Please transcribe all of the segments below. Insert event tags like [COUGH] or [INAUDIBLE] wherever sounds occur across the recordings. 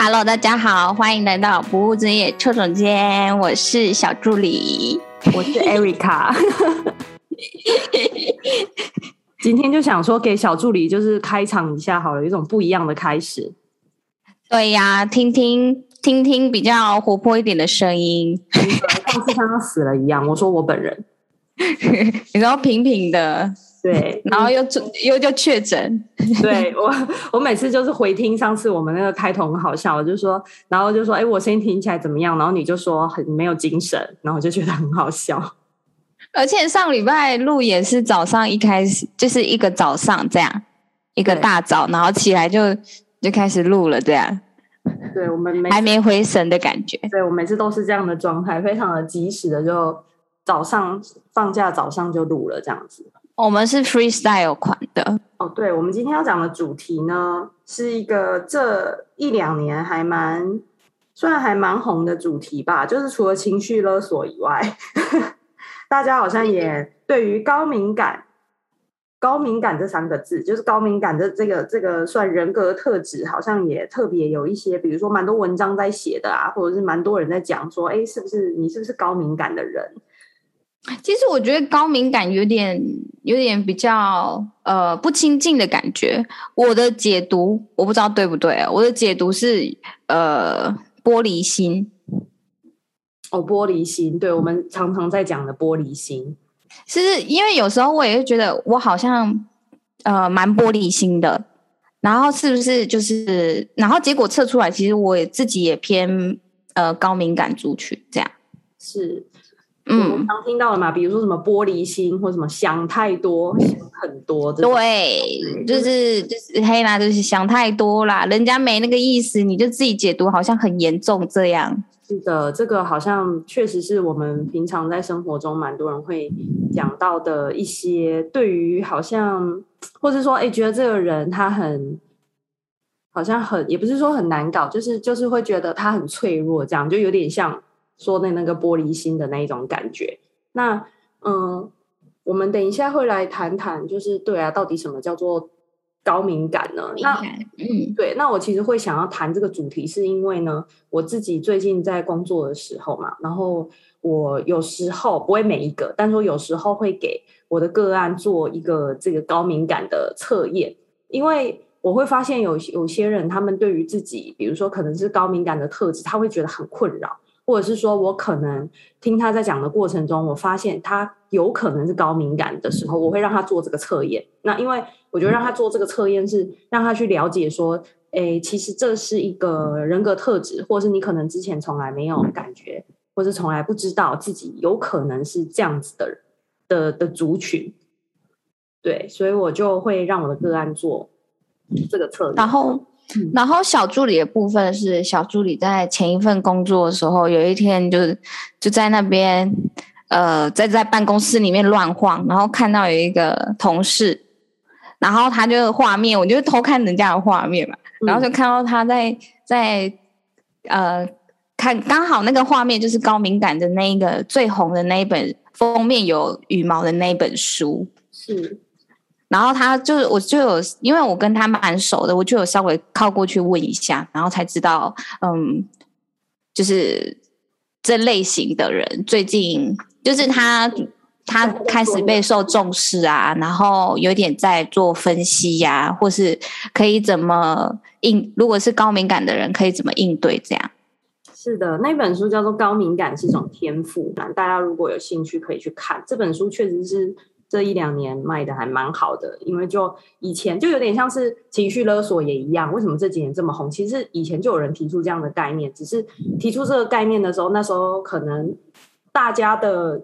Hello，大家好，欢迎来到不务正业邱总监，我是小助理，我是 Erica。今天就想说给小助理就是开场一下好了，有一种不一样的开始。对呀，听听听听比较活泼一点的声音，像是像死了一样。我说我本人，[LAUGHS] 你说平平的。对，[LAUGHS] 然后又又就确诊。[LAUGHS] 对我，我每次就是回听上次我们那个开头很好笑，我就说，然后就说，哎，我声音听起来怎么样？然后你就说很没有精神，然后我就觉得很好笑。[LAUGHS] 而且上礼拜录也是早上一开始就是一个早上这样，一个大早，然后起来就就开始录了这样。对，我们还没回神的感觉。对，我每次都是这样的状态，非常的及时的就早上放假早上就录了这样子。我们是 freestyle 款的哦。对，我们今天要讲的主题呢，是一个这一两年还蛮，算还蛮红的主题吧。就是除了情绪勒索以外，[LAUGHS] 大家好像也对于高敏感、高敏感这三个字，就是高敏感的这个这个算人格特质，好像也特别有一些，比如说蛮多文章在写的啊，或者是蛮多人在讲说，哎，是不是你是不是高敏感的人？其实我觉得高敏感有点有点比较呃不亲近的感觉。我的解读我不知道对不对啊？我的解读是呃玻璃心。哦，玻璃心，对，我们常常在讲的玻璃心。是因为有时候我也会觉得我好像呃蛮玻璃心的，然后是不是就是然后结果测出来，其实我也自己也偏呃高敏感族群这样。是。嗯，常听到的嘛，比如说什么玻璃心，或什么想太多，想很多。对，对就是就是黑啦，就是想太多啦，人家没那个意思，你就自己解读，好像很严重这样。是的，这个好像确实是我们平常在生活中蛮多人会讲到的一些，对于好像，或者说，哎，觉得这个人他很，好像很，也不是说很难搞，就是就是会觉得他很脆弱，这样就有点像。说的那个玻璃心的那一种感觉，那嗯，我们等一下会来谈谈，就是对啊，到底什么叫做高敏感呢？那嗯，对，那我其实会想要谈这个主题，是因为呢，我自己最近在工作的时候嘛，然后我有时候不会每一个，但说有时候会给我的个案做一个这个高敏感的测验，因为我会发现有有些人他们对于自己，比如说可能是高敏感的特质，他会觉得很困扰。或者是说，我可能听他在讲的过程中，我发现他有可能是高敏感的时候，我会让他做这个测验。那因为我觉得让他做这个测验是让他去了解说，诶，其实这是一个人格特质，或是你可能之前从来没有感觉，或是从来不知道自己有可能是这样子的的的族群。对，所以我就会让我的个案做这个测验，然后。然后小助理的部分是小助理在前一份工作的时候，有一天就就在那边，呃，在在办公室里面乱晃，然后看到有一个同事，然后他就画面，我就偷看人家的画面嘛，然后就看到他在在呃看，刚好那个画面就是高敏感的那一个最红的那一本封面有羽毛的那一本书，是。然后他就是，我就有，因为我跟他蛮熟的，我就有稍微靠过去问一下，然后才知道，嗯，就是这类型的人最近就是他他开始备受重视啊，然后有点在做分析呀、啊，或是可以怎么应，如果是高敏感的人可以怎么应对这样。是的，那本书叫做《高敏感是一种天赋》，大家如果有兴趣可以去看这本书，确实是。这一两年卖的还蛮好的，因为就以前就有点像是情绪勒索也一样。为什么这几年这么红？其实以前就有人提出这样的概念，只是提出这个概念的时候，那时候可能大家的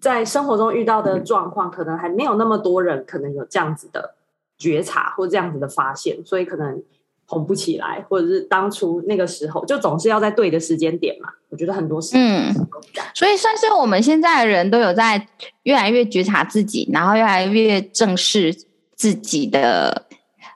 在生活中遇到的状况，可能还没有那么多人可能有这样子的觉察或这样子的发现，所以可能。红不起来，或者是当初那个时候，就总是要在对的时间点嘛。我觉得很多事情，嗯，所以算是我们现在的人都有在越来越觉察自己，然后越来越正视自己的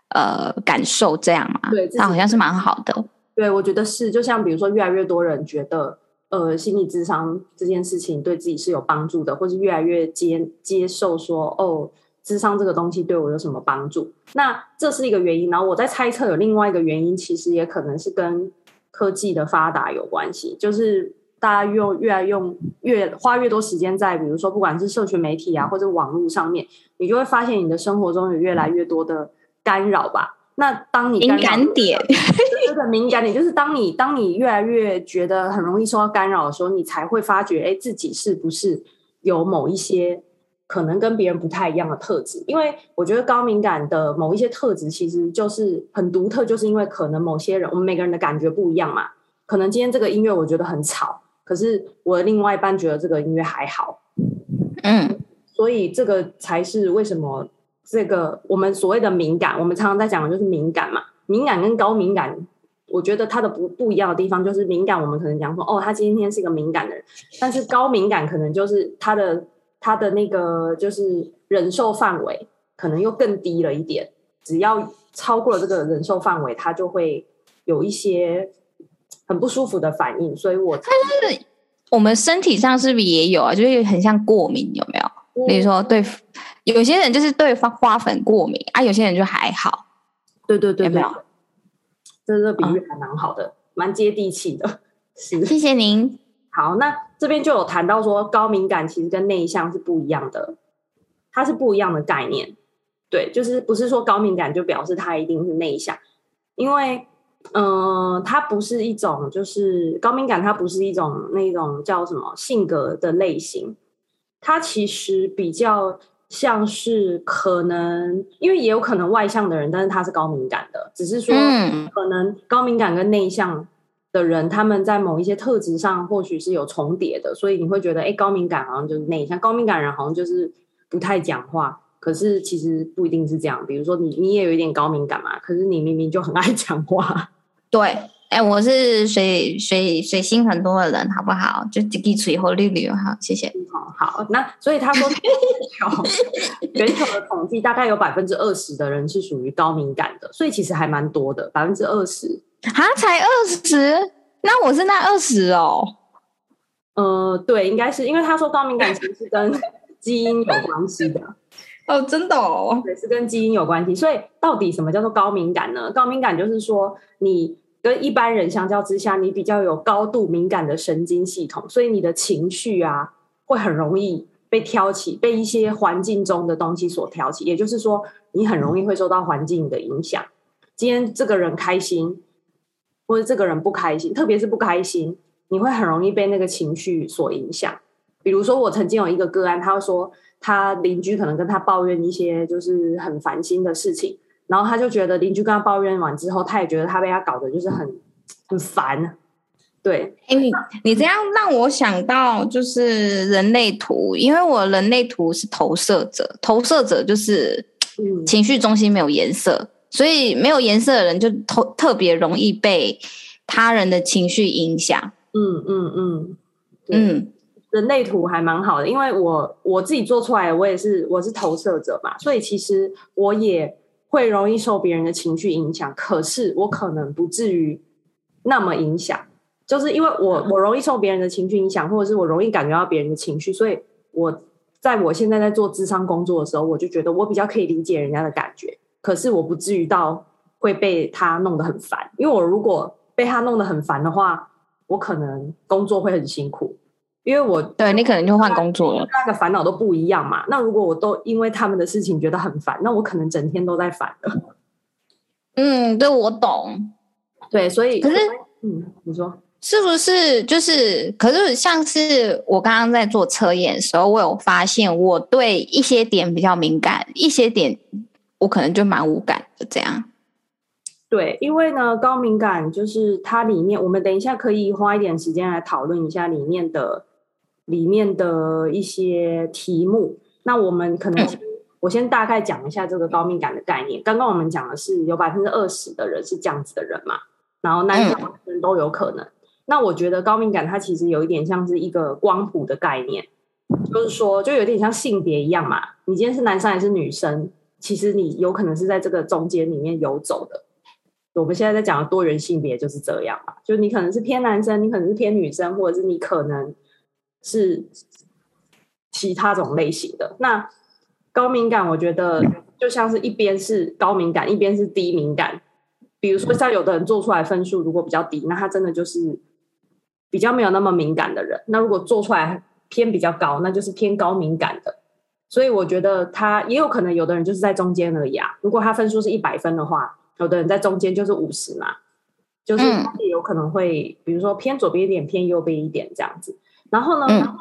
呃感受，这样嘛？对，那好像是蛮好的。对，我觉得是。就像比如说，越来越多人觉得，呃，心理智商这件事情对自己是有帮助的，或是越来越接接受说，哦。咨商这个东西对我有什么帮助？那这是一个原因，然后我在猜测有另外一个原因，其实也可能是跟科技的发达有关系，就是大家用越来用越花越多时间在，比如说不管是社群媒体啊或者网络上面，你就会发现你的生活中有越来越多的干扰吧。那当你敏感点，这个敏感点就是当你当你越来越觉得很容易受到干扰的时候，你才会发觉，哎，自己是不是有某一些可能跟别人不太一样的特质？因为我觉得高敏感的某一些特质其实就是很独特，就是因为可能某些人，我们每个人的感觉不一样嘛。可能今天这个音乐我觉得很吵，可是我的另外一半觉得这个音乐还好。嗯，所以这个才是为什么。这个我们所谓的敏感，我们常常在讲的就是敏感嘛。敏感跟高敏感，我觉得它的不不一样的地方就是敏感，我们可能讲说，哦，他今天是一个敏感的人，但是高敏感可能就是他的他的那个就是忍受范围可能又更低了一点。只要超过了这个忍受范围，他就会有一些很不舒服的反应。所以我，但是我们身体上是不是也有啊？就是很像过敏，有没有？比如说对。有些人就是对花花粉过敏啊，有些人就还好。对对对，对，有没有？这个比喻还蛮好的，蛮、嗯、接地气的。是，谢谢您。好，那这边就有谈到说，高敏感其实跟内向是不一样的，它是不一样的概念。对，就是不是说高敏感就表示他一定是内向，因为，嗯、呃，它不是一种，就是高敏感，它不是一种那种叫什么性格的类型，它其实比较。像是可能，因为也有可能外向的人，但是他是高敏感的，只是说可能高敏感跟内向的人，他们在某一些特质上或许是有重叠的，所以你会觉得，哎，高敏感好像就是内向，高敏感人好像就是不太讲话，可是其实不一定是这样。比如说你，你也有一点高敏感嘛，可是你明明就很爱讲话，[LAUGHS] 对。哎，我是水水水星很多的人，好不好？就几滴水和绿绿，好，谢谢。好，好，那所以他说，[LAUGHS] 全球的统计大概有百分之二十的人是属于高敏感的，所以其实还蛮多的，百分之二十。啊，才二十？那我是那二十哦。呃，对，应该是因为他说高敏感其实是跟基因有关系的。[LAUGHS] 哦，真的哦，对，是跟基因有关系。所以到底什么叫做高敏感呢？高敏感就是说你。跟一般人相较之下，你比较有高度敏感的神经系统，所以你的情绪啊会很容易被挑起，被一些环境中的东西所挑起。也就是说，你很容易会受到环境的影响。今天这个人开心，或者这个人不开心，特别是不开心，你会很容易被那个情绪所影响。比如说，我曾经有一个个案，他说他邻居可能跟他抱怨一些就是很烦心的事情。然后他就觉得邻居跟他抱怨完之后，他也觉得他被他搞得就是很很烦。对，哎，你你这样让我想到就是人类图，因为我人类图是投射者，投射者就是情绪中心没有颜色，嗯、所以没有颜色的人就特特别容易被他人的情绪影响。嗯嗯嗯嗯，人类图还蛮好的，因为我我自己做出来，我也是我是投射者嘛，所以其实我也。会容易受别人的情绪影响，可是我可能不至于那么影响，就是因为我我容易受别人的情绪影响，或者是我容易感觉到别人的情绪，所以我在我现在在做智商工作的时候，我就觉得我比较可以理解人家的感觉，可是我不至于到会被他弄得很烦，因为我如果被他弄得很烦的话，我可能工作会很辛苦。因为我对你可能就换工作了，那个烦恼都不一样嘛。那如果我都因为他们的事情觉得很烦，那我可能整天都在烦的。嗯，对，我懂。对，所以可是，嗯，你说是不是？就是，可是像是我刚刚在做测验的时候，我有发现我对一些点比较敏感，一些点我可能就蛮无感的这样。对，因为呢，高敏感就是它里面，我们等一下可以花一点时间来讨论一下里面的里面的一些题目。那我们可能我先大概讲一下这个高敏感的概念。刚刚我们讲的是有百分之二十的人是这样子的人嘛，然后男生女生都有可能。那我觉得高敏感它其实有一点像是一个光谱的概念，就是说就有点像性别一样嘛。你今天是男生还是女生，其实你有可能是在这个中间里面游走的。我们现在在讲的多元性别就是这样嘛，就你可能是偏男生，你可能是偏女生，或者是你可能是其他种类型的。那高敏感，我觉得就像是一边是高敏感，一边是低敏感。比如说像有的人做出来分数如果比较低，那他真的就是比较没有那么敏感的人。那如果做出来偏比较高，那就是偏高敏感的。所以我觉得他也有可能有的人就是在中间而已啊。如果他分数是一百分的话，有的人在中间就是五十嘛，就是也有可能会比如说偏左边一点，偏右边一点这样子。然后呢，嗯、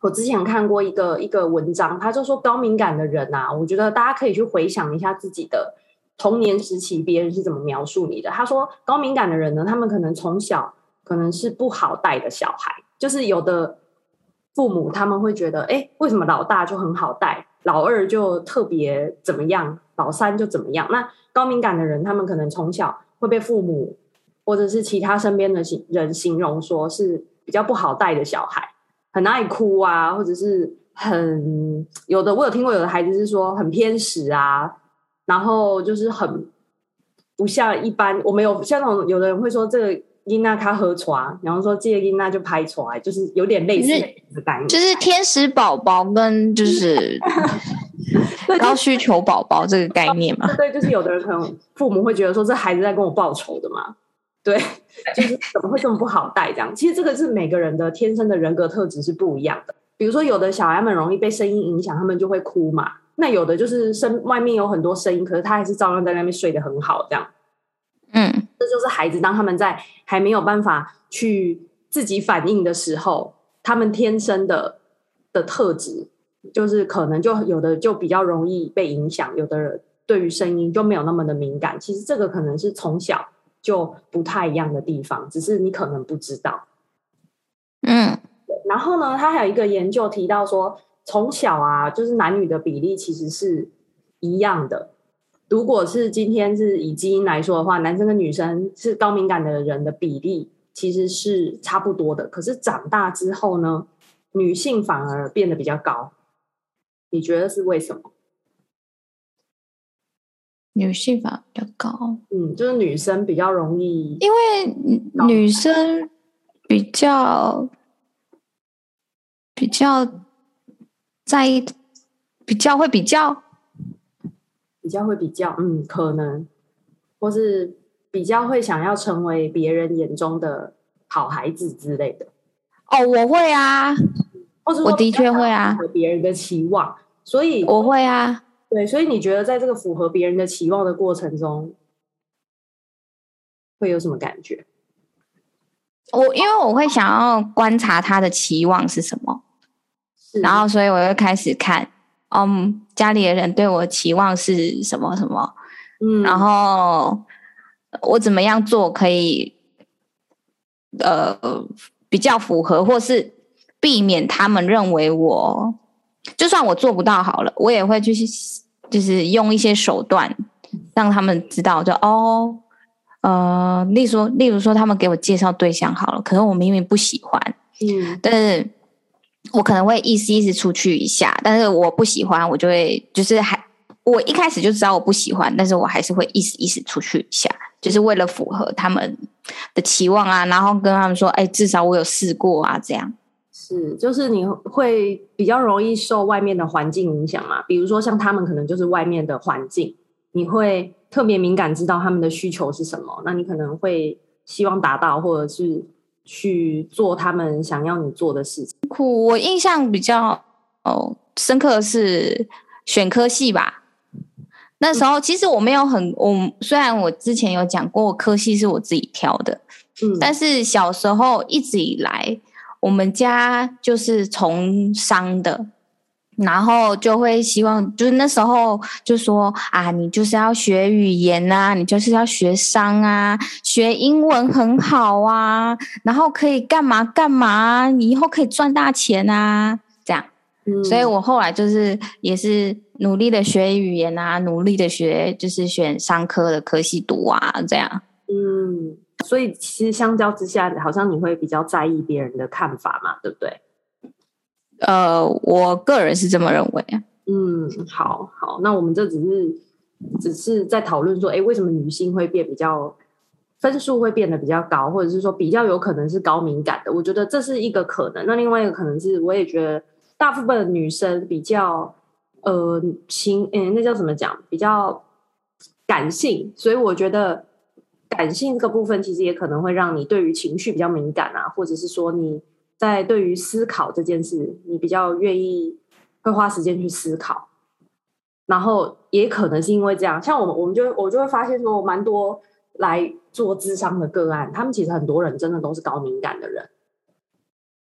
我之前看过一个一个文章，他就说高敏感的人啊，我觉得大家可以去回想一下自己的童年时期，别人是怎么描述你的。他说高敏感的人呢，他们可能从小可能是不好带的小孩，就是有的。父母他们会觉得，哎，为什么老大就很好带，老二就特别怎么样，老三就怎么样？那高敏感的人，他们可能从小会被父母或者是其他身边的人形容说是比较不好带的小孩，很爱哭啊，或者是很有的，我有听过有的孩子是说很偏食啊，然后就是很不像一般，我们有像那种有的人会说这个。因那他喝茶，然后说这个因那就拍出来，就是有点类似的概念，就是天使宝宝跟 [LAUGHS] 就是高需求宝宝这个概念嘛。[LAUGHS] 对，就是有的人可能父母会觉得说，这孩子在跟我报仇的嘛，对，[LAUGHS] 就是怎么会这么不好带这样？其实这个是每个人的天生的人格特质是不一样的。比如说有的小孩们容易被声音影响，他们就会哭嘛。那有的就是声外面有很多声音，可是他还是照样在那边睡得很好这样。嗯，这就是孩子当他们在还没有办法去自己反应的时候，他们天生的的特质，就是可能就有的就比较容易被影响，有的人对于声音就没有那么的敏感。其实这个可能是从小就不太一样的地方，只是你可能不知道。嗯，然后呢，他还有一个研究提到说，从小啊，就是男女的比例其实是一样的。如果是今天是以基因来说的话，男生跟女生是高敏感的人的比例其实是差不多的。可是长大之后呢，女性反而变得比较高。你觉得是为什么？女性反而比较高，嗯，就是女生比较容易，因为女生比较比较在意，比较会比较。比较会比较，嗯，可能，或是比较会想要成为别人眼中的好孩子之类的。哦，我会啊，或者我的确会啊，符合别人的期望，所以我会啊。对，所以你觉得在这个符合别人的期望的过程中，会有什么感觉？我因为我会想要观察他的期望是什么，然后所以我就开始看。嗯，um, 家里的人对我期望是什么什么？嗯，然后我怎么样做可以，呃，比较符合，或是避免他们认为我，就算我做不到好了，我也会去，就是用一些手段让他们知道就，就哦，呃，例如说，例如说，他们给我介绍对象好了，可能我明明不喜欢，嗯，但是。我可能会意思意思出去一下，但是我不喜欢，我就会就是还我一开始就知道我不喜欢，但是我还是会意思意思出去一下，就是为了符合他们的期望啊，然后跟他们说，哎，至少我有试过啊，这样。是，就是你会比较容易受外面的环境影响嘛？比如说像他们可能就是外面的环境，你会特别敏感，知道他们的需求是什么，那你可能会希望达到，或者是。去做他们想要你做的事情。苦，我印象比较哦深刻的是选科系吧。那时候其实我没有很，我虽然我之前有讲过科系是我自己挑的，嗯，但是小时候一直以来，我们家就是从商的。然后就会希望，就是那时候就说啊，你就是要学语言啊，你就是要学商啊，学英文很好啊，然后可以干嘛干嘛，你以后可以赚大钱啊，这样。嗯，所以我后来就是也是努力的学语言啊，努力的学，就是选商科的科系读啊，这样。嗯，所以其实相较之下，好像你会比较在意别人的看法嘛，对不对？呃，我个人是这么认为。嗯，好好，那我们这只是只是在讨论说，哎，为什么女性会变比较分数会变得比较高，或者是说比较有可能是高敏感的？我觉得这是一个可能。那另外一个可能是，我也觉得大部分的女生比较呃情，嗯，那叫怎么讲？比较感性，所以我觉得感性这个部分，其实也可能会让你对于情绪比较敏感啊，或者是说你在对于思考这件事，你比较愿意会花时间去思考。然后也可能是因为这样，像我们，我们就我就会发现说，蛮多来做智商的个案，他们其实很多人真的都是高敏感的人，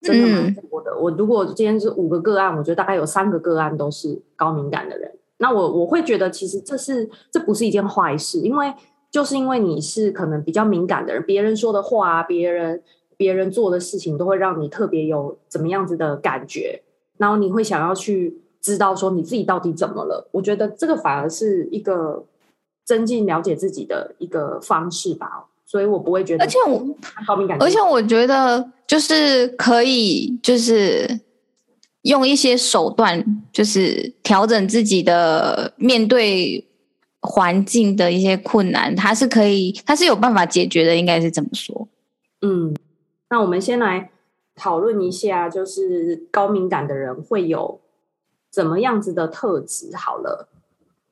真的蛮多的。嗯、我如果今天是五个个案，我觉得大概有三个个案都是高敏感的人。那我我会觉得，其实这是这不是一件坏事，因为就是因为你是可能比较敏感的人，别人说的话，别人别人做的事情，都会让你特别有怎么样子的感觉，然后你会想要去。知道说你自己到底怎么了？我觉得这个反而是一个增进了解自己的一个方式吧。所以我不会觉得，而且我高敏感，而且我觉得就是可以，就是用一些手段，就是调整自己的面对环境的一些困难，它是可以，它是有办法解决的，应该是这么说。嗯，那我们先来讨论一下，就是高敏感的人会有。怎么样子的特质？好了，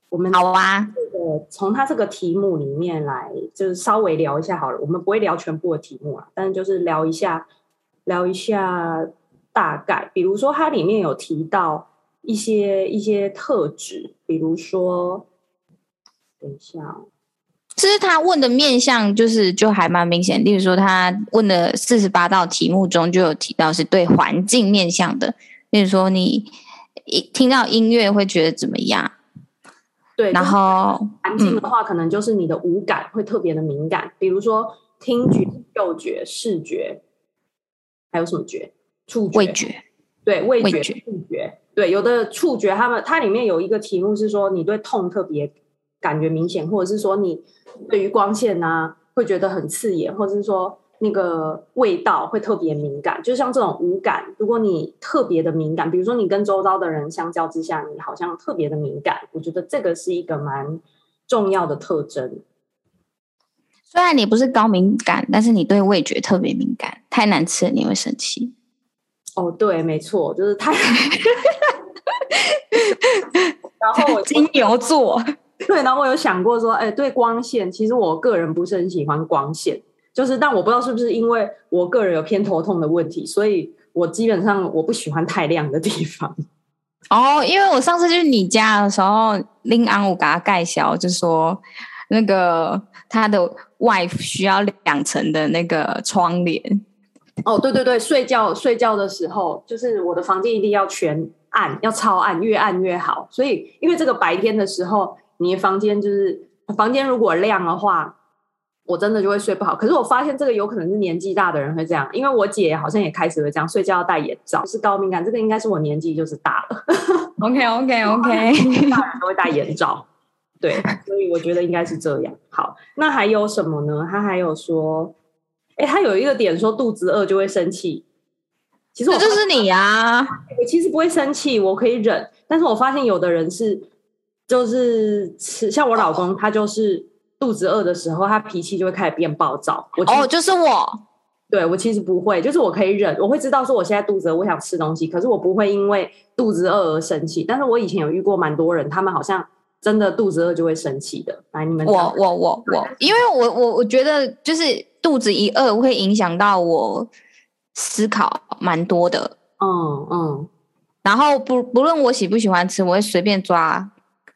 我们好啊。这个从他这个题目里面来，就是稍微聊一下好了。我们不会聊全部的题目啊，但是就是聊一下，聊一下大概。比如说，它里面有提到一些一些特质，比如说，等一下，其实他问的面向就是就还蛮明显。例如说，他问的四十八道题目中就有提到是对环境面向的，例如说你。一听到音乐会觉得怎么样？对，然后环境的话，可能就是你的五感会特别的敏感，嗯、比如说听觉、嗅觉、视觉，还有什么觉？触觉、味觉。对，味觉、触觉。对，有的触觉，他们它里面有一个题目是说，你对痛特别感觉明显，或者是说你对于光线啊会觉得很刺眼，或者是说。那个味道会特别敏感，就像这种五感，如果你特别的敏感，比如说你跟周遭的人相较之下，你好像特别的敏感，我觉得这个是一个蛮重要的特征。虽然你不是高敏感，但是你对味觉特别敏感，太难吃了你会生气。哦，对，没错，就是太。[LAUGHS] 然后我金牛座，对，然后我有想过说，哎，对光线，其实我个人不是很喜欢光线。就是，但我不知道是不是因为我个人有偏头痛的问题，所以我基本上我不喜欢太亮的地方。[LAUGHS] 哦，因为我上次去你家的时候，林安我给他盖小，就说那个他的 wife 需要两层的那个窗帘。哦，对对对，睡觉睡觉的时候，就是我的房间一定要全暗，要超暗，越暗越好。所以，因为这个白天的时候，你房间就是房间如果亮的话。我真的就会睡不好，可是我发现这个有可能是年纪大的人会这样，因为我姐好像也开始会这样，睡觉要戴眼罩，是高敏感，这个应该是我年纪就是大了。OK OK OK，[LAUGHS] 大人都会戴眼罩，对，所以我觉得应该是这样。好，那还有什么呢？他还有说，哎，他有一个点说肚子饿就会生气，其实我就是你啊，我其实不会生气，我可以忍，但是我发现有的人是，就是吃，像我老公他就是。肚子饿的时候，他脾气就会开始变暴躁。我哦，就是我，对，我其实不会，就是我可以忍，我会知道说我现在肚子饿，我想吃东西，可是我不会因为肚子饿而生气。但是我以前有遇过蛮多人，他们好像真的肚子饿就会生气的。来，你们我我我我，因为我我我觉得就是肚子一饿会影响到我思考蛮多的。嗯嗯，然后不不论我喜不喜欢吃，我会随便抓。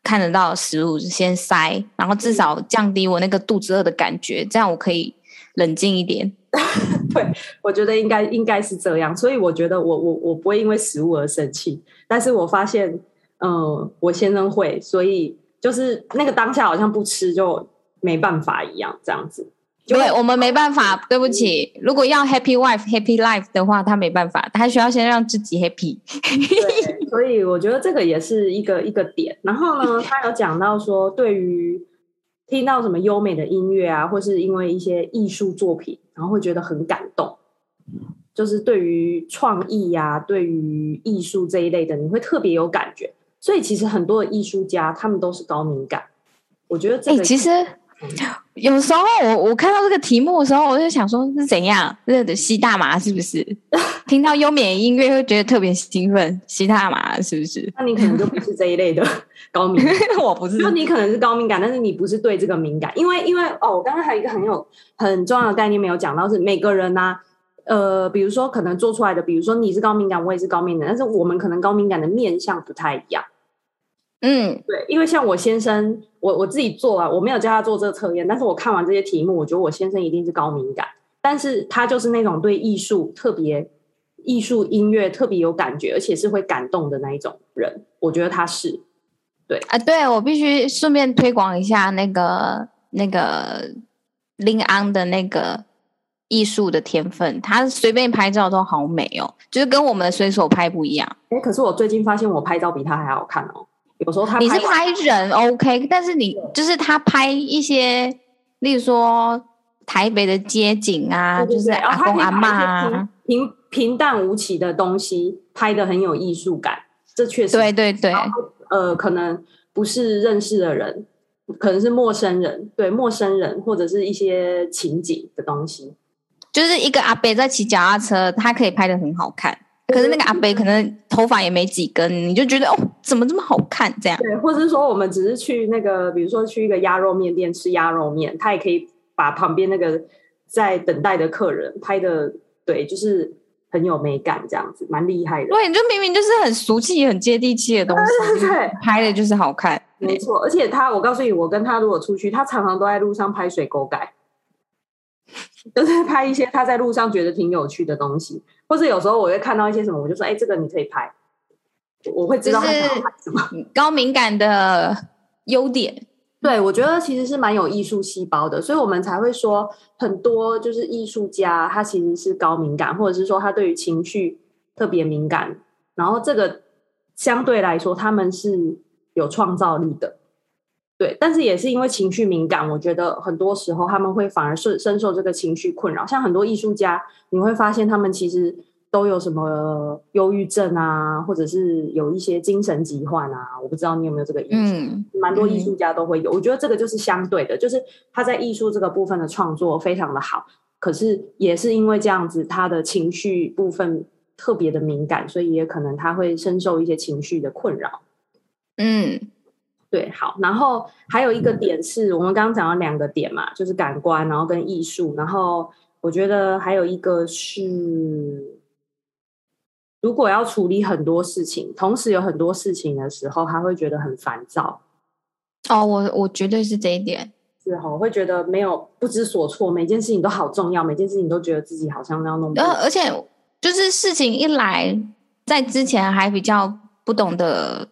看得到食物先塞，然后至少降低我那个肚子饿的感觉，这样我可以冷静一点。[LAUGHS] 对，我觉得应该应该是这样，所以我觉得我我我不会因为食物而生气，但是我发现，嗯、我先生会，所以就是那个当下好像不吃就没办法一样，这样子。对，我们没办法，对不起。如果要 happy wife happy life 的话，他没办法，他需要先让自己 happy。对，[LAUGHS] 所以我觉得这个也是一个一个点。然后呢，他有讲到说，对于听到什么优美的音乐啊，或是因为一些艺术作品，然后会觉得很感动。就是对于创意呀、啊，对于艺术这一类的，你会特别有感觉。所以其实很多的艺术家，他们都是高敏感。我觉得这个、欸、其实。有时候我我看到这个题目的时候，我就想说是怎样？热的吸大麻是不是？[LAUGHS] 听到优美音乐会觉得特别兴奋，吸大麻是不是？那你可能就不是这一类的 [LAUGHS] 高敏感，[LAUGHS] 我不是。就你可能是高敏感，但是你不是对这个敏感，因为因为哦，我刚刚还有一个很有很重要的概念没有讲到，是每个人呢、啊，呃，比如说可能做出来的，比如说你是高敏感，我也是高敏感，但是我们可能高敏感的面相不太一样。嗯，对，因为像我先生，我我自己做啊，我没有教他做这个测验，但是我看完这些题目，我觉得我先生一定是高敏感，但是他就是那种对艺术特别、艺术音乐特别有感觉，而且是会感动的那一种人，我觉得他是，对啊，对，我必须顺便推广一下那个那个林安的那个艺术的天分，他随便拍照都好美哦，就是跟我们的随手拍不一样。哎，可是我最近发现我拍照比他还好看哦。有时候他你是拍人 OK，但是你就是他拍一些，例如说台北的街景啊，对对对，就是阿公阿嬷啊，平平淡无奇的东西拍的很有艺术感，这确实对对对。呃，可能不是认识的人，可能是陌生人，对陌生人或者是一些情景的东西，就是一个阿伯在骑脚踏车，他可以拍的很好看。可是那个阿伯可能头发也没几根，你就觉得哦，怎么这么好看？这样对，或者是说我们只是去那个，比如说去一个鸭肉面店吃鸭肉面，他也可以把旁边那个在等待的客人拍的，对，就是很有美感，这样子蛮厉害的。对，你就明明就是很俗气、很接地气的东西，[LAUGHS] 对，拍的就是好看，没错。而且他，我告诉你，我跟他如果出去，他常常都在路上拍水沟盖。[LAUGHS] 都是拍一些他在路上觉得挺有趣的东西，或者有时候我会看到一些什么，我就说：“哎、欸，这个你可以拍。”我会知道他拍什么。高敏感的优点，[LAUGHS] 对，我觉得其实是蛮有艺术细胞的，所以我们才会说很多就是艺术家他其实是高敏感，或者是说他对于情绪特别敏感，然后这个相对来说他们是有创造力的。对，但是也是因为情绪敏感，我觉得很多时候他们会反而是深受这个情绪困扰。像很多艺术家，你会发现他们其实都有什么忧郁症啊，或者是有一些精神疾患啊。我不知道你有没有这个意思？嗯，蛮多艺术家都会有。我觉得这个就是相对的，就是他在艺术这个部分的创作非常的好，可是也是因为这样子，他的情绪部分特别的敏感，所以也可能他会深受一些情绪的困扰。嗯。对，好，然后还有一个点是我们刚刚讲了两个点嘛，就是感官，然后跟艺术，然后我觉得还有一个是，如果要处理很多事情，同时有很多事情的时候，他会觉得很烦躁。哦，我我绝对是这一点，是哈，我会觉得没有不知所措，每件事情都好重要，每件事情都觉得自己好像要弄。呃，而且就是事情一来，在之前还比较不懂得。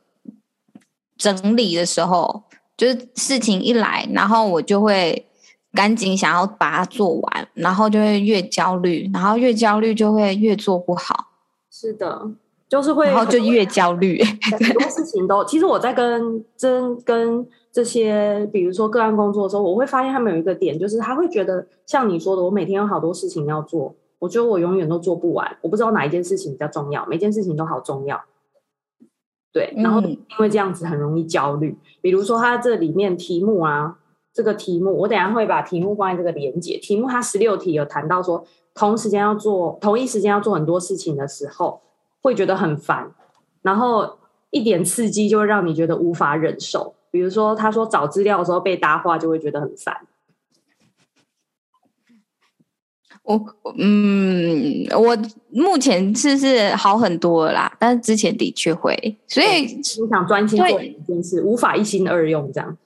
整理的时候，就是事情一来，然后我就会赶紧想要把它做完，然后就会越焦虑，然后越焦虑就会越做不好。是的，就是会，然后就越焦虑。[LAUGHS] 很多事情都，其实我在跟真跟这些，比如说个案工作的时候，我会发现他们有一个点，就是他会觉得像你说的，我每天有好多事情要做，我觉得我永远都做不完，我不知道哪一件事情比较重要，每件事情都好重要。对，然后因为这样子很容易焦虑。嗯、比如说，它这里面题目啊，这个题目，我等下会把题目放在这个连接。题目它十六题有谈到说，同时间要做同一时间要做很多事情的时候，会觉得很烦，然后一点刺激就会让你觉得无法忍受。比如说，他说找资料的时候被搭话，就会觉得很烦。我嗯，我目前是是好很多了啦，但是之前的确会，所以你想专心做一件事，无法一心二用这样。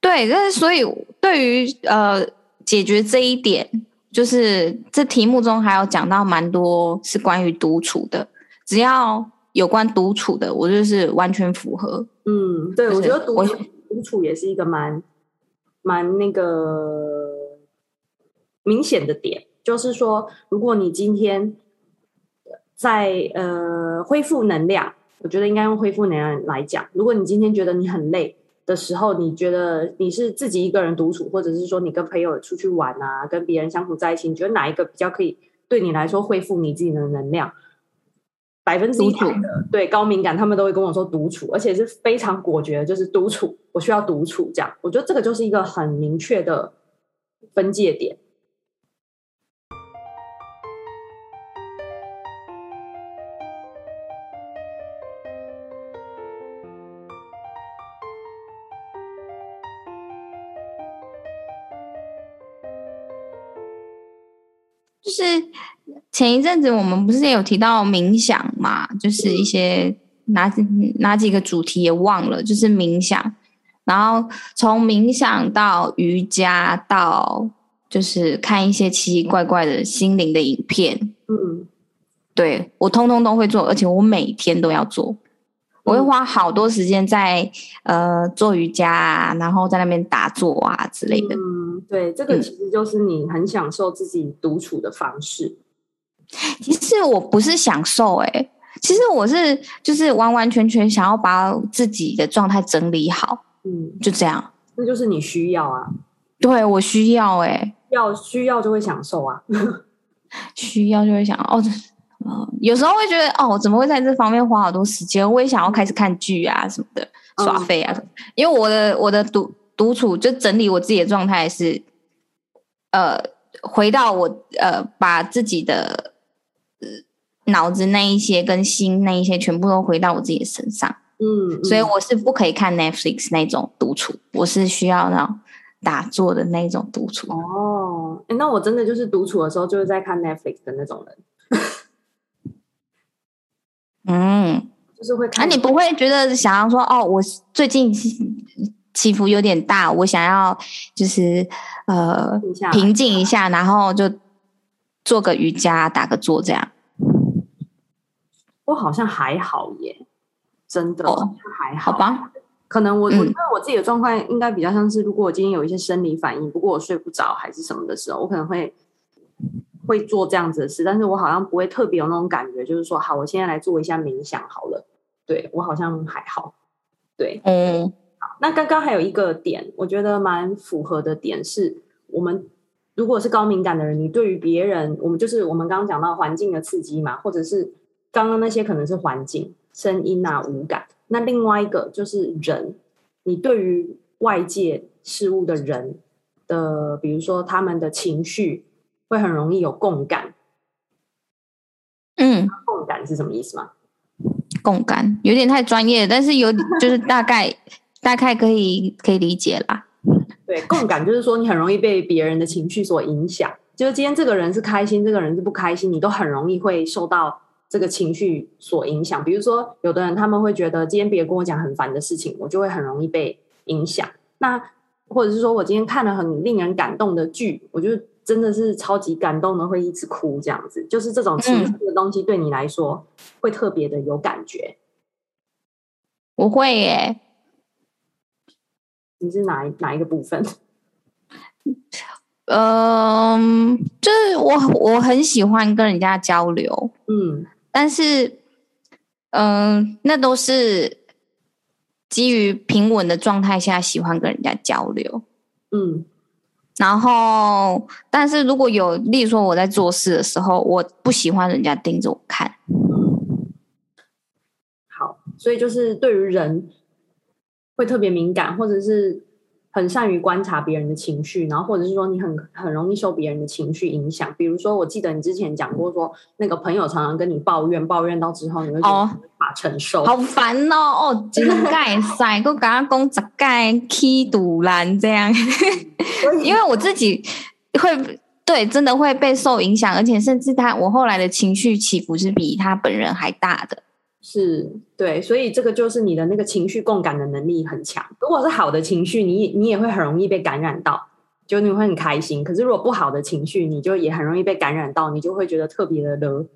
对，但是所以对于呃解决这一点，就是这题目中还有讲到蛮多是关于独处的，只要有关独处的，我就是完全符合。嗯，对，我觉得独处独处也是一个蛮蛮那个明显的点。就是说，如果你今天在呃恢复能量，我觉得应该用恢复能量来讲。如果你今天觉得你很累的时候，你觉得你是自己一个人独处，或者是说你跟朋友出去玩啊，跟别人相处在一起，你觉得哪一个比较可以对你来说恢复你自己的能量？百分之一百的对高敏感，他们都会跟我说独处，而且是非常果决，就是独处，我需要独处。这样，我觉得这个就是一个很明确的分界点。就是前一阵子我们不是也有提到冥想嘛？就是一些哪哪几个主题也忘了，就是冥想。然后从冥想到瑜伽，到就是看一些奇奇怪怪的心灵的影片。嗯，对，我通通都会做，而且我每天都要做。我会花好多时间在呃做瑜伽啊，然后在那边打坐啊之类的。嗯，对，这个其实就是你很享受自己独处的方式。嗯、其实我不是享受、欸，哎，其实我是就是完完全全想要把自己的状态整理好。嗯，就这样。那就是你需要啊。对，我需要、欸，哎，要需要就会享受啊。[LAUGHS] 需要就会想哦。嗯，有时候会觉得哦，怎么会在这方面花好多时间？我也想要开始看剧啊什么的，耍废啊什么。因为我的我的独独处就整理我自己的状态是，呃，回到我呃，把自己的脑子那一些跟心那一些全部都回到我自己的身上。嗯，嗯，所以我是不可以看 Netflix 那种独处，我是需要那种打坐的那种独处。哦，那我真的就是独处的时候就是在看 Netflix 的那种人。嗯，就是会看。那、啊、你不会觉得想要说哦，我最近起伏有点大，我想要就是呃平静一下，然后就做个瑜伽，打个坐这样。我好像还好耶，真的、哦、还好。好吧，可能我、嗯、我觉得我自己的状况应该比较像是，如果我今天有一些生理反应，不过我睡不着还是什么的时候，我可能会。会做这样子的事，但是我好像不会特别有那种感觉，就是说，好，我现在来做一下冥想好了。对，我好像还好。对，嗯，好。那刚刚还有一个点，我觉得蛮符合的点是，我们如果是高敏感的人，你对于别人，我们就是我们刚刚讲到环境的刺激嘛，或者是刚刚那些可能是环境声音啊无感，那另外一个就是人，你对于外界事物的人的，比如说他们的情绪。会很容易有共感，嗯，共感是什么意思吗？共感有点太专业，但是有就是大概大概可以可以理解啦。对，共感就是说你很容易被别人的情绪所影响，就是今天这个人是开心，这个人是不开心，你都很容易会受到这个情绪所影响。比如说，有的人他们会觉得今天别人跟我讲很烦的事情，我就会很容易被影响。那或者是说我今天看了很令人感动的剧，我就。真的是超级感动的，会一直哭这样子，就是这种情绪的东西对你来说会特别的有感觉。我会耶，你是哪哪一个部分？[LAUGHS] 嗯，就是我我很喜欢跟人家交流，嗯，但是嗯，那都是基于平稳的状态下喜欢跟人家交流，嗯。然后，但是如果有，例如说我在做事的时候，我不喜欢人家盯着我看。好，所以就是对于人会特别敏感，或者是。很善于观察别人的情绪，然后或者是说你很很容易受别人的情绪影响。比如说，我记得你之前讲过说，说那个朋友常常跟你抱怨，抱怨到之后你会无法承受，哦、好烦哦！哦，真盖塞，我刚刚讲十盖踢堵拦这样，[LAUGHS] 因为我自己会对真的会被受影响，而且甚至他我后来的情绪起伏是比他本人还大的。是对，所以这个就是你的那个情绪共感的能力很强。如果是好的情绪，你你也会很容易被感染到，就你会很开心。可是如果不好的情绪，你就也很容易被感染到，你就会觉得特别的乐。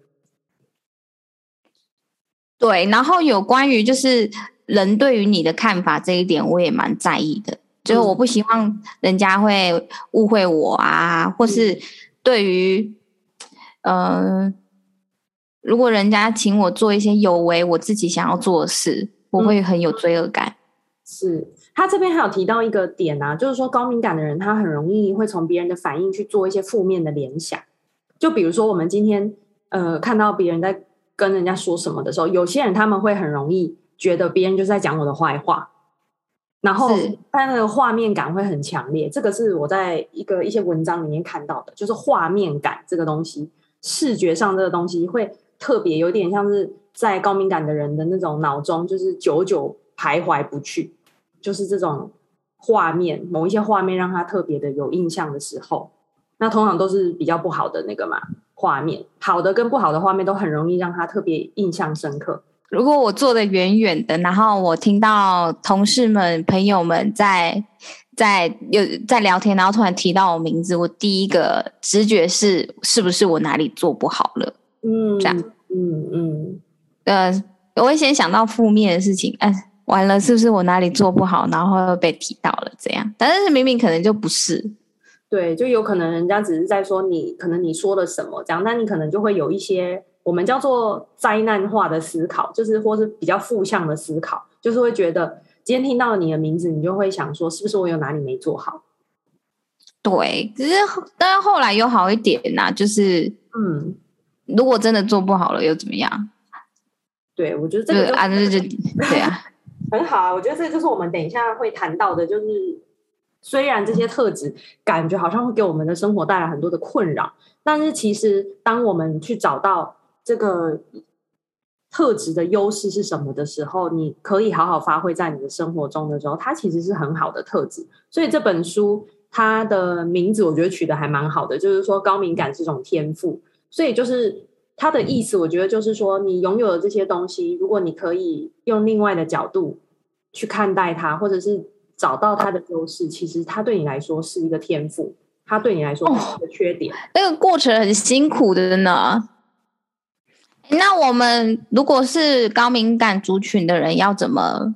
对，然后有关于就是人对于你的看法这一点，我也蛮在意的。就是我不希望人家会误会我啊，或是对于嗯。呃如果人家请我做一些有违我自己想要做的事，我会很有罪恶感。是他这边还有提到一个点啊，就是说高敏感的人，他很容易会从别人的反应去做一些负面的联想。就比如说，我们今天呃看到别人在跟人家说什么的时候，有些人他们会很容易觉得别人就是在讲我的坏话，然后他那个画面感会很强烈。这个是我在一个一些文章里面看到的，就是画面感这个东西，视觉上这个东西会特别有点像是在高敏感的人的那种脑中，就是久久徘徊不去，就是这种画面，某一些画面让他特别的有印象的时候，那通常都是比较不好的那个嘛。画面好的跟不好的画面都很容易让他特别印象深刻。如果我坐得远远的，然后我听到同事们、朋友们在在有在聊天，然后突然提到我名字，我第一个直觉是是不是我哪里做不好了？嗯，这样，嗯嗯，呃，我会先想到负面的事情，哎，完了，是不是我哪里做不好，然后被提到了这样？但是明明可能就不是。对，就有可能人家只是在说你，可能你说了什么这样，那你可能就会有一些我们叫做灾难化的思考，就是或是比较负向的思考，就是会觉得今天听到你的名字，你就会想说，是不是我有哪里没做好？对，只是但是后来又好一点呐、啊，就是嗯，如果真的做不好了又怎么样？对，我觉得这个啊，就就 [LAUGHS] 对啊，很好啊，我觉得这就是我们等一下会谈到的，就是。虽然这些特质感觉好像会给我们的生活带来很多的困扰，但是其实当我们去找到这个特质的优势是什么的时候，你可以好好发挥在你的生活中的时候，它其实是很好的特质。所以这本书它的名字我觉得取得还蛮好的，就是说高敏感是种天赋。所以就是他的意思，我觉得就是说你拥有的这些东西，如果你可以用另外的角度去看待它，或者是。找到它的优势，其实它对你来说是一个天赋，它对你来说是一个缺点。哦，那个过程很辛苦的呢。那我们如果是高敏感族群的人，要怎么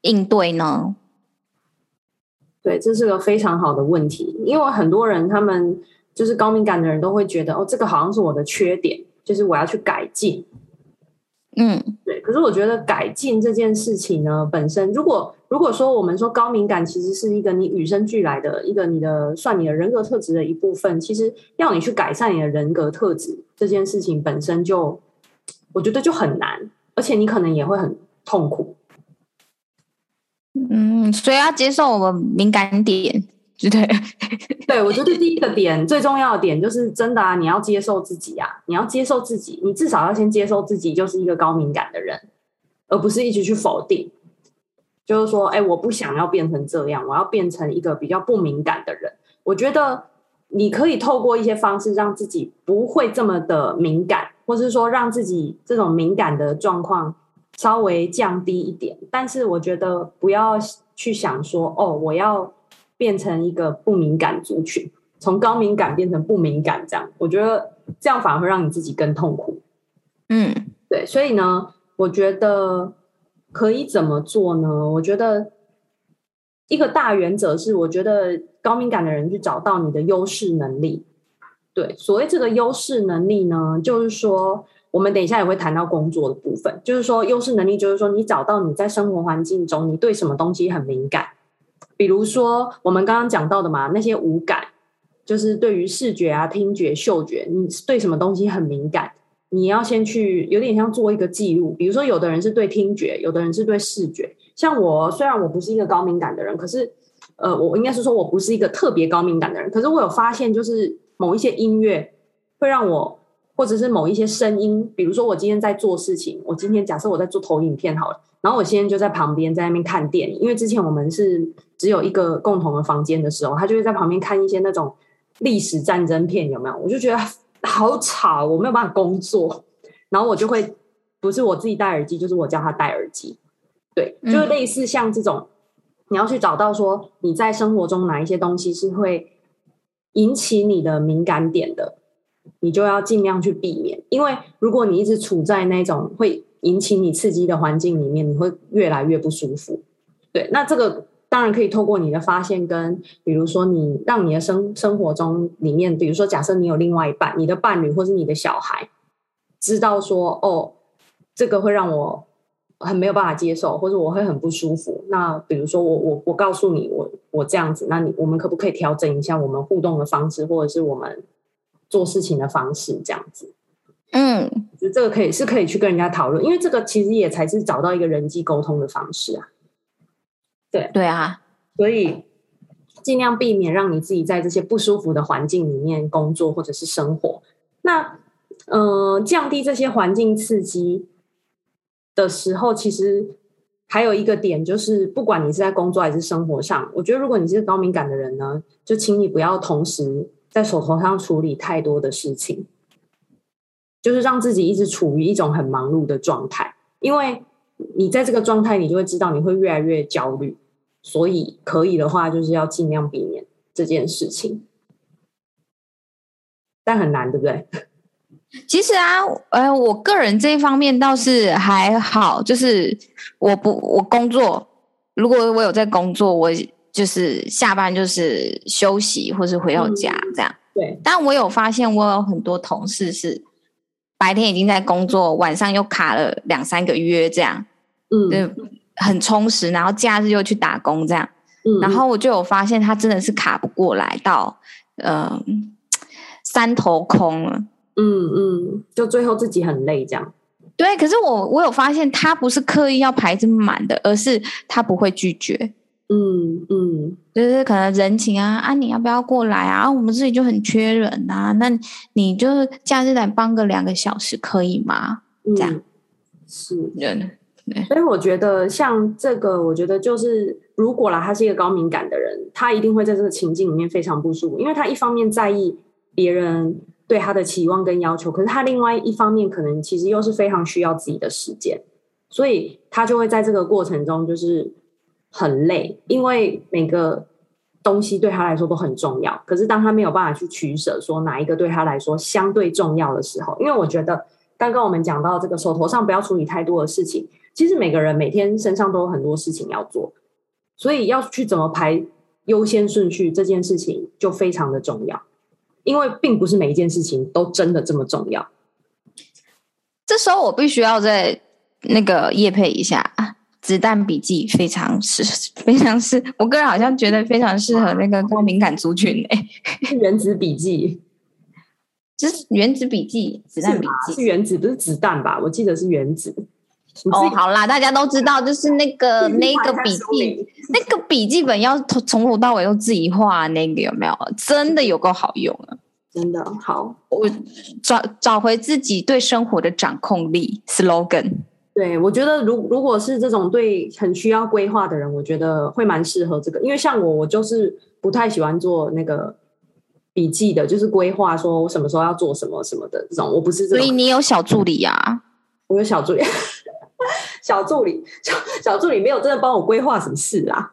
应对呢？对，这是个非常好的问题，因为很多人他们就是高敏感的人都会觉得，哦，这个好像是我的缺点，就是我要去改进。嗯，对。可是我觉得改进这件事情呢，本身如果如果说我们说高敏感其实是一个你与生俱来的一个你的算你的人格特质的一部分，其实要你去改善你的人格特质这件事情本身就，我觉得就很难，而且你可能也会很痛苦。嗯，所以要接受我们敏感点。[LAUGHS] 对，[LAUGHS] 对，我觉得第一个点最重要的点就是真的啊，你要接受自己啊，你要接受自己，你至少要先接受自己就是一个高敏感的人，而不是一直去否定，就是说，哎，我不想要变成这样，我要变成一个比较不敏感的人。我觉得你可以透过一些方式让自己不会这么的敏感，或是说让自己这种敏感的状况稍微降低一点。但是我觉得不要去想说，哦，我要。变成一个不敏感族群，从高敏感变成不敏感，这样我觉得这样反而会让你自己更痛苦。嗯，对，所以呢，我觉得可以怎么做呢？我觉得一个大原则是，我觉得高敏感的人去找到你的优势能力。对，所谓这个优势能力呢，就是说，我们等一下也会谈到工作的部分，就是说优势能力，就是说你找到你在生活环境中，你对什么东西很敏感。比如说，我们刚刚讲到的嘛，那些五感，就是对于视觉啊、听觉、嗅觉，你对什么东西很敏感，你要先去有点像做一个记录。比如说，有的人是对听觉，有的人是对视觉。像我，虽然我不是一个高敏感的人，可是，呃，我应该是说我不是一个特别高敏感的人，可是我有发现，就是某一些音乐会让我，或者是某一些声音，比如说我今天在做事情，我今天假设我在做投影片好了。然后我现在就在旁边在那边看电影，因为之前我们是只有一个共同的房间的时候，他就会在旁边看一些那种历史战争片，有没有？我就觉得好吵，我没有办法工作。然后我就会不是我自己戴耳机，就是我叫他戴耳机。对，就是类似像这种，嗯、你要去找到说你在生活中哪一些东西是会引起你的敏感点的，你就要尽量去避免，因为如果你一直处在那种会。引起你刺激的环境里面，你会越来越不舒服。对，那这个当然可以透过你的发现，跟比如说你让你的生生活中里面，比如说假设你有另外一半，你的伴侣或是你的小孩，知道说哦，这个会让我很没有办法接受，或者我会很不舒服。那比如说我我我告诉你，我我这样子，那你我们可不可以调整一下我们互动的方式，或者是我们做事情的方式，这样子？嗯，就这个可以是可以去跟人家讨论，因为这个其实也才是找到一个人际沟通的方式啊。对对啊，所以尽量避免让你自己在这些不舒服的环境里面工作或者是生活。那嗯、呃，降低这些环境刺激的时候，其实还有一个点就是，不管你是在工作还是生活上，我觉得如果你是高敏感的人呢，就请你不要同时在手头上处理太多的事情。就是让自己一直处于一种很忙碌的状态，因为你在这个状态，你就会知道你会越来越焦虑，所以可以的话，就是要尽量避免这件事情，但很难，对不对？[LAUGHS] 其实啊，呃，我个人这一方面倒是还好，就是我不我工作，如果我有在工作，我就是下班就是休息或是回到家这样。嗯，对，但我有发现，我有很多同事是。白天已经在工作，晚上又卡了两三个月，这样，嗯，就很充实。然后假日又去打工，这样，嗯，然后我就有发现他真的是卡不过来到，呃，三头空了，嗯嗯，就最后自己很累，这样。对，可是我我有发现他不是刻意要排这么满的，而是他不会拒绝。嗯嗯，就是可能人情啊啊，你要不要过来啊？我们这里就很缺人啊，那你就是假日来帮个两个小时可以吗？嗯、这样是人，所以我觉得像这个，我觉得就是如果啦，他是一个高敏感的人，他一定会在这个情境里面非常不舒服，因为他一方面在意别人对他的期望跟要求，可是他另外一方面可能其实又是非常需要自己的时间，所以他就会在这个过程中就是。很累，因为每个东西对他来说都很重要。可是当他没有办法去取舍，说哪一个对他来说相对重要的时候，因为我觉得刚刚我们讲到这个手头上不要处理太多的事情，其实每个人每天身上都有很多事情要做，所以要去怎么排优先顺序，这件事情就非常的重要。因为并不是每一件事情都真的这么重要。这时候我必须要再那个夜配一下。子弹笔记非常适，非常适，我个人好像觉得非常适合那个高敏感族群诶、欸。原子笔记，[LAUGHS] 这是原子笔记，子弹笔记是，是原子，不是子弹吧？我记得是原子。哦，好啦，大家都知道，就是那个那个笔记，那个笔记本要从从头到尾都自己画，那个有没有？真的有够好用啊！[LAUGHS] 真的好，我找找回自己对生活的掌控力。Slogan。对，我觉得如如果是这种对很需要规划的人，我觉得会蛮适合这个。因为像我，我就是不太喜欢做那个笔记的，就是规划说我什么时候要做什么什么的这种。我不是这种。所以你有小助理啊？我有小助理，[LAUGHS] 小助理，小小助理没有真的帮我规划什么事啊。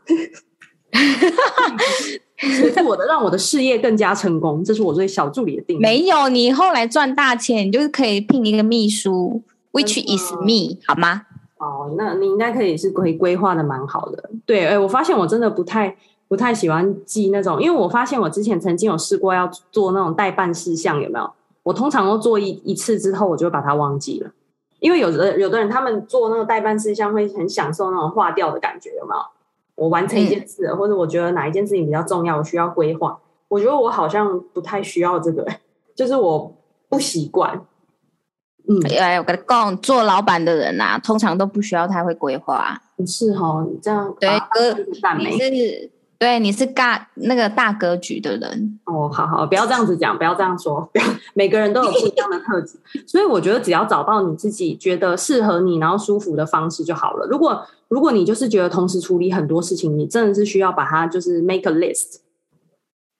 [LAUGHS] 是我的让我的事业更加成功，这是我对小助理的定义。没有，你后来赚大钱，你就是可以聘一个秘书。Which is me，好吗？哦，那你应该可以是可以规划的蛮好的。对，哎，我发现我真的不太不太喜欢记那种，因为我发现我之前曾经有试过要做那种代办事项，有没有？我通常都做一一次之后，我就会把它忘记了。因为有的有的人他们做那个代办事项会很享受那种划掉的感觉，有没有？我完成一件事，嗯，或者我觉得哪一件事情比较重要，我需要规划。我觉得我好像不太需要这个，就是我不习惯。嗯，哎，我跟你讲，做老板的人呐、啊，通常都不需要太会规划。是哈，你这样对哥，你是对你是大那个大格局的人。哦，好好，不要这样子讲，不要这样说，不要，每个人都有不一样的特质，[LAUGHS] 所以我觉得只要找到你自己觉得适合你，然后舒服的方式就好了。如果如果你就是觉得同时处理很多事情，你真的是需要把它就是 make a list，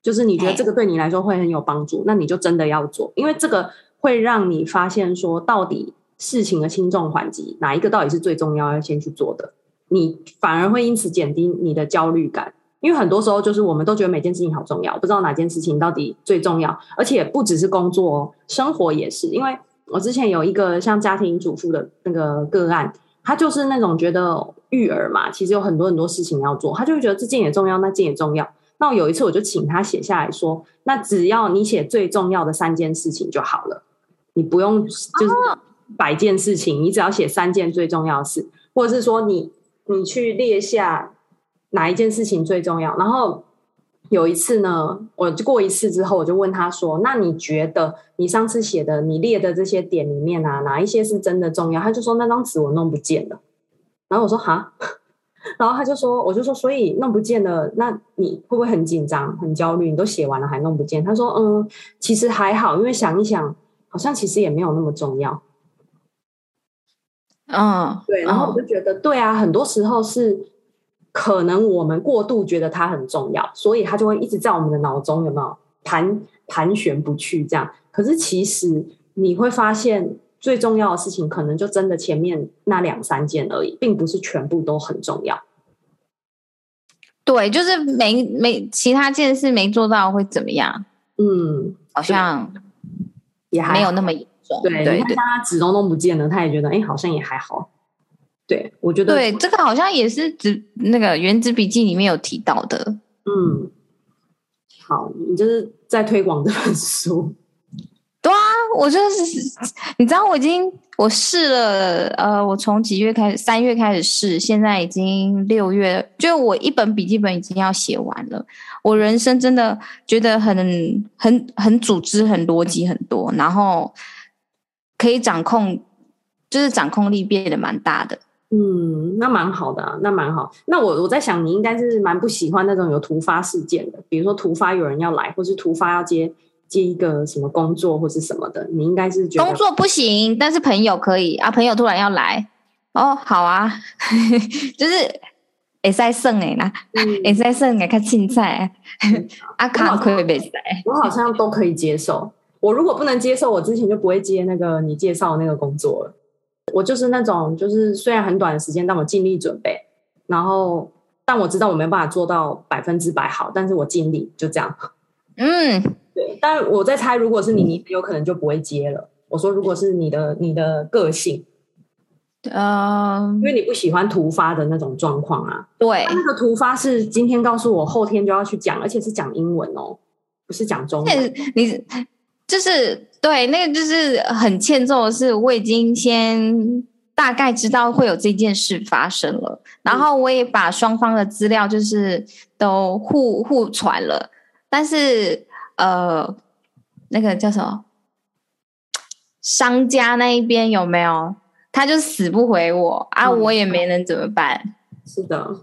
就是你觉得这个对你来说会很有帮助，那你就真的要做，因为这个。会让你发现说，到底事情的轻重缓急，哪一个到底是最重要要先去做的？你反而会因此减低你的焦虑感，因为很多时候就是我们都觉得每件事情好重要，不知道哪件事情到底最重要，而且不只是工作哦，生活也是。因为我之前有一个像家庭主妇的那个个案，他就是那种觉得育儿嘛，其实有很多很多事情要做，他就会觉得这件也重要，那件也重要。那我有一次我就请他写下来说，那只要你写最重要的三件事情就好了。你不用就是百件事情，哦，你只要写三件最重要的事，或者是说你你去列下哪一件事情最重要，然后有一次呢，我就过一次之后，我就问他说：“那你觉得你上次写的、你列的这些点里面啊，哪一些是真的重要？”他就说：“那张纸我弄不见了。”然后我说：“哈。[LAUGHS] ”然后他就说：“我就说，所以弄不见了，那你会不会很紧张、很焦虑？你都写完了还弄不见？”他说：“嗯，其实还好，因为想一想，好像其实也没有那么重要。”嗯，对。然后我就觉得，对啊，很多时候是可能我们过度觉得它很重要，所以它就会一直在我们的脑中有没有盘盘旋不去这样。可是其实你会发现。最重要的事情，可能就真的前面那两三件而已，并不是全部都很重要。对，就是没没其他件事没做到会怎么样？嗯，好像也还没有那么严重。对对，他纸都弄不见了，他也觉得哎，好像也还好。对，我觉得对这个好像也是指那个《原子笔记》里面有提到的。嗯，好，你就是在推广这本书。对啊，我就是，你知道，我已经我试了，呃，我从几月开始，三月开始试，现在已经六月，就我一本笔记本已经要写完了。我人生真的觉得很很很组织、很逻辑很多，然后可以掌控，就是掌控力变得蛮大的。嗯，那蛮好的啊，那蛮好。那我我在想，你应该是蛮不喜欢那种有突发事件的，比如说突发有人要来，或是突发要接。接一个什么工作或是什么的，你应该是觉得工作不行，但是朋友可以啊。朋友突然要来，哦，好啊，[LAUGHS] 就是会使耍的啦，会使耍来看凊彩，啊，卡可以袂使。我好像都可以接受。我如果不能接受，我之前就不会接那个你介绍的那个工作了。我就是那种，就是虽然很短的时间，但我尽力准备，然后但我知道我没办法做到百分之百好，但是我尽力，就这样。[LAUGHS] 嗯。对，但我在猜，如果是你，你有可能就不会接了。我说，如果是你的，你的个性，嗯，因为你不喜欢突发的那种状况啊。对，那个突发是今天告诉我，后天就要去讲，而且是讲英文哦，不是讲中文。你就是对，那个就是很欠揍的是，我已经先大概知道会有这件事发生了，然后我也把双方的资料就是都互互传了，但是。呃，那个叫什么？商家那一边有没有？他就死不回我啊，嗯、我也没能怎么办。是的，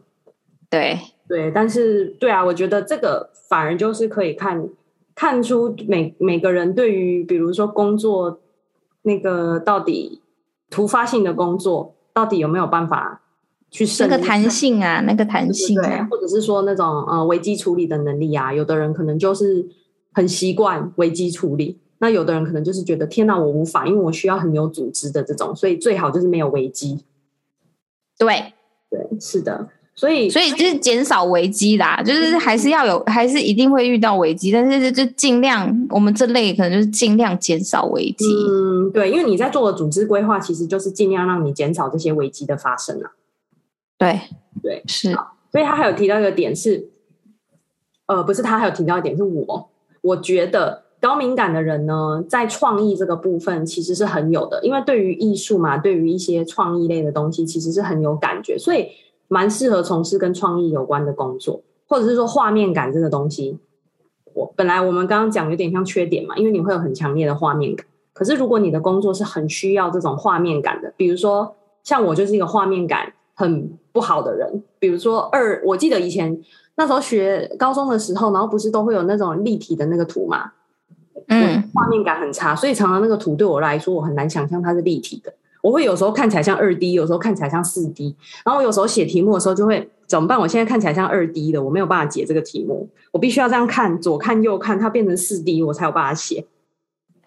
对对，但是对啊，我觉得这个反而就是可以看看出每每个人对于，比如说工作那个到底突发性的工作，到底有没有办法去那个弹性啊，那个弹性、啊，对，或者是说那种呃危机处理的能力啊，有的人可能就是。很习惯危机处理，那有的人可能就是觉得天哪，我无法，因为我需要很有组织的这种，所以最好就是没有危机。对对，是的，所以所以就是减少危机啦，就是还是要有，还是一定会遇到危机，但是就尽量我们这类可能就是尽量减少危机。嗯，对，因为你在做的组织规划，其实就是尽量让你减少这些危机的发生啊。对对是，所以他还有提到一个点是，呃，不是他还有提到一点是我。我觉得高敏感的人呢，在创意这个部分其实是很有的，因为对于艺术嘛，对于一些创意类的东西，其实是很有感觉，所以蛮适合从事跟创意有关的工作，或者是说画面感这个东西。我本来我们刚刚讲有点像缺点嘛，因为你会有很强烈的画面感。可是如果你的工作是很需要这种画面感的，比如说像我就是一个画面感很不好的人，比如说二，我记得以前。那时候学高中的时候，然后不是都会有那种立体的那个图嘛？嗯，画面感很差，所以常常那个图对我来说，我很难想象它是立体的。我会有时候看起来像二 D，有时候看起来像四 D。然后我有时候写题目的时候就会怎么办？我现在看起来像二 D 的，我没有办法解这个题目，我必须要这样看，左看右看，它变成四 D，我才有办法写。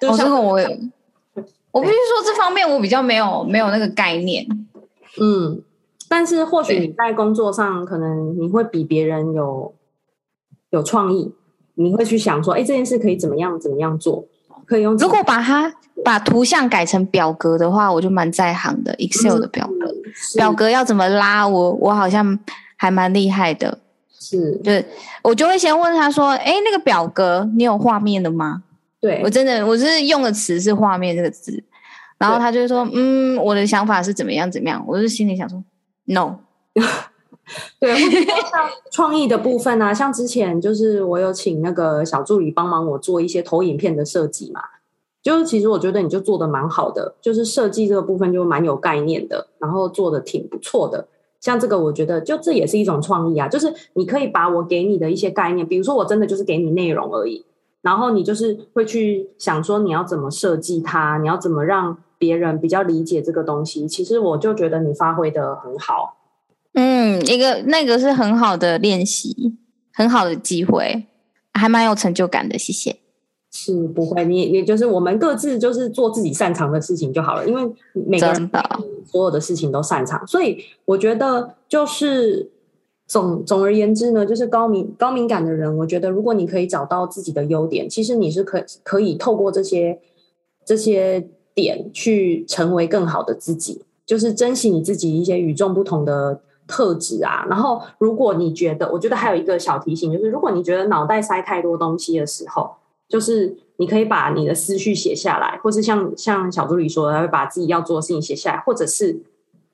哦，这个我，[LAUGHS] 我必须说这方面我比较没有没有那个概念。嗯。但是或许你在工作上可能你会比别人有有创意，你会去想说，哎，这件事可以怎么样怎么样做？可以用。如果把它把图像改成表格的话，我就蛮在行的。Excel 的表格，嗯、表格要怎么拉？我我好像还蛮厉害的。是，就是我就会先问他说，哎，那个表格你有画面的吗？对，我真的我是用的词是画面这个字，然后他就说，嗯，我的想法是怎么样怎么样，我就心里想说。No，[LAUGHS] [LAUGHS] 对，或者像创意的部分啊，像之前就是我有请那个小助理帮忙我做一些投影片的设计嘛，就是其实我觉得你就做的蛮好的，就是设计这个部分就蛮有概念的，然后做的挺不错的。像这个，我觉得就这也是一种创意啊，就是你可以把我给你的一些概念，比如说我真的就是给你内容而已，然后你就是会去想说你要怎么设计它，你要怎么让别人比较理解这个东西。其实我就觉得你发挥得很好。嗯，一个那个是很好的练习，很好的机会，还蛮有成就感的。谢谢。是不会，你你就是我们各自就是做自己擅长的事情就好了，因为每个人所有的事情都擅长，所以我觉得就是总总而言之呢，就是高敏高敏感的人，我觉得如果你可以找到自己的优点，其实你是可可以透过这些这些点去成为更好的自己，就是珍惜你自己一些与众不同的特质啊。然后，如果你觉得，我觉得还有一个小提醒，就是如果你觉得脑袋塞太多东西的时候。就是你可以把你的思绪写下来，或是像像小助理说的，他会把自己要做的事情写下来，或者是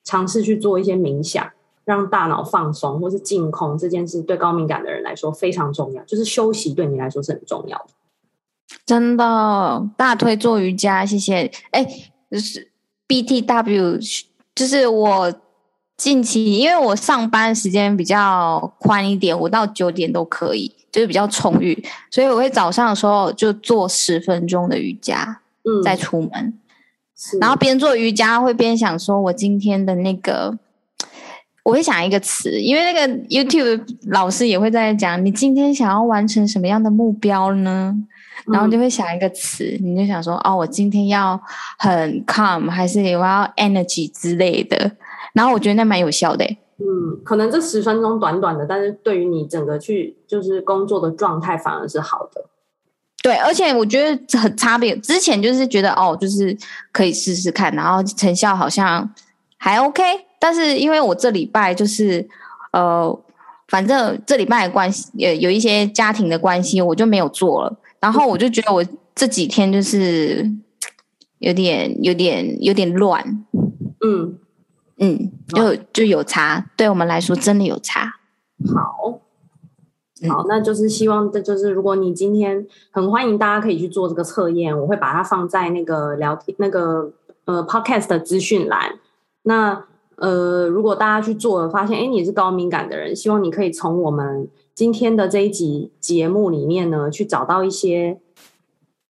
尝试去做一些冥想，让大脑放松，或是净空。这件事对高敏感的人来说非常重要，就是休息对你来说是很重要的。真的，大推做瑜伽，谢谢。哎，就是 BTW，就是我近期因为我上班时间比较宽一点，我到九点都可以。就是比较充裕，所以我会早上的时候就做十分钟的瑜伽，嗯，再出门，然后边做瑜伽会边想说，我今天的那个，我会想一个词，因为那个 YouTube 老师也会在讲，你今天想要完成什么样的目标呢？然后就会想一个词，你就想说，哦，我今天要很 calm，还是我要 energy 之类的，然后我觉得那蛮有效的。嗯，可能这十分钟短短的，但是对于你整个去就是工作的状态反而是好的。对，而且我觉得很差别。之前就是觉得哦，就是可以试试看，然后成效好像还 OK。但是因为我这礼拜就是呃，反正这礼拜的关系也有一些家庭的关系，我就没有做了。然后我就觉得我这几天就是有点、有点、有点乱。嗯。嗯，就就有差，对我们来说真的有差。好，好，那就是希望，这就是如果你今天很欢迎大家可以去做这个测验，我会把它放在那个聊天那个呃 podcast 的资讯栏。那呃，如果大家去做了，发现哎，你是高敏感的人，希望你可以从我们今天的这一集节目里面呢，去找到一些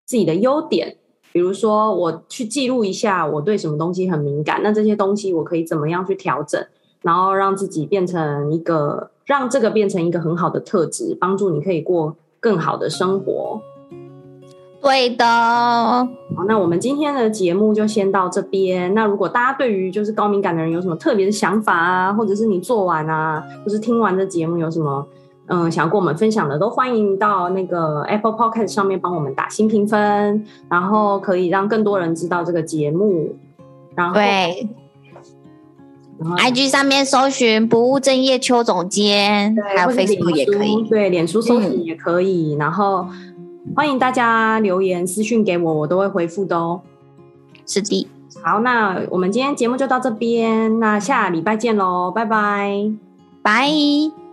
自己的优点。比如说，我去记录一下我对什么东西很敏感，那这些东西我可以怎么样去调整，然后让自己变成一个，让这个变成一个很好的特质，帮助你可以过更好的生活。对的。好，那我们今天的节目就先到这边。那如果大家对于就是高敏感的人有什么特别的想法啊，或者是你做完啊，或是听完这节目有什么？嗯，想要跟我们分享的都欢迎到那个 Apple Podcast 上面帮我们打新评分，然后可以让更多人知道这个节目。然后对，然后 IG 上面搜寻不务正业邱总监，还有 Facebook 也可以，对，脸书搜寻也可以。嗯、然后欢迎大家留言私讯给我，我都会回复的哦。是的，好，那我们今天节目就到这边，那下礼拜见喽，拜拜，拜。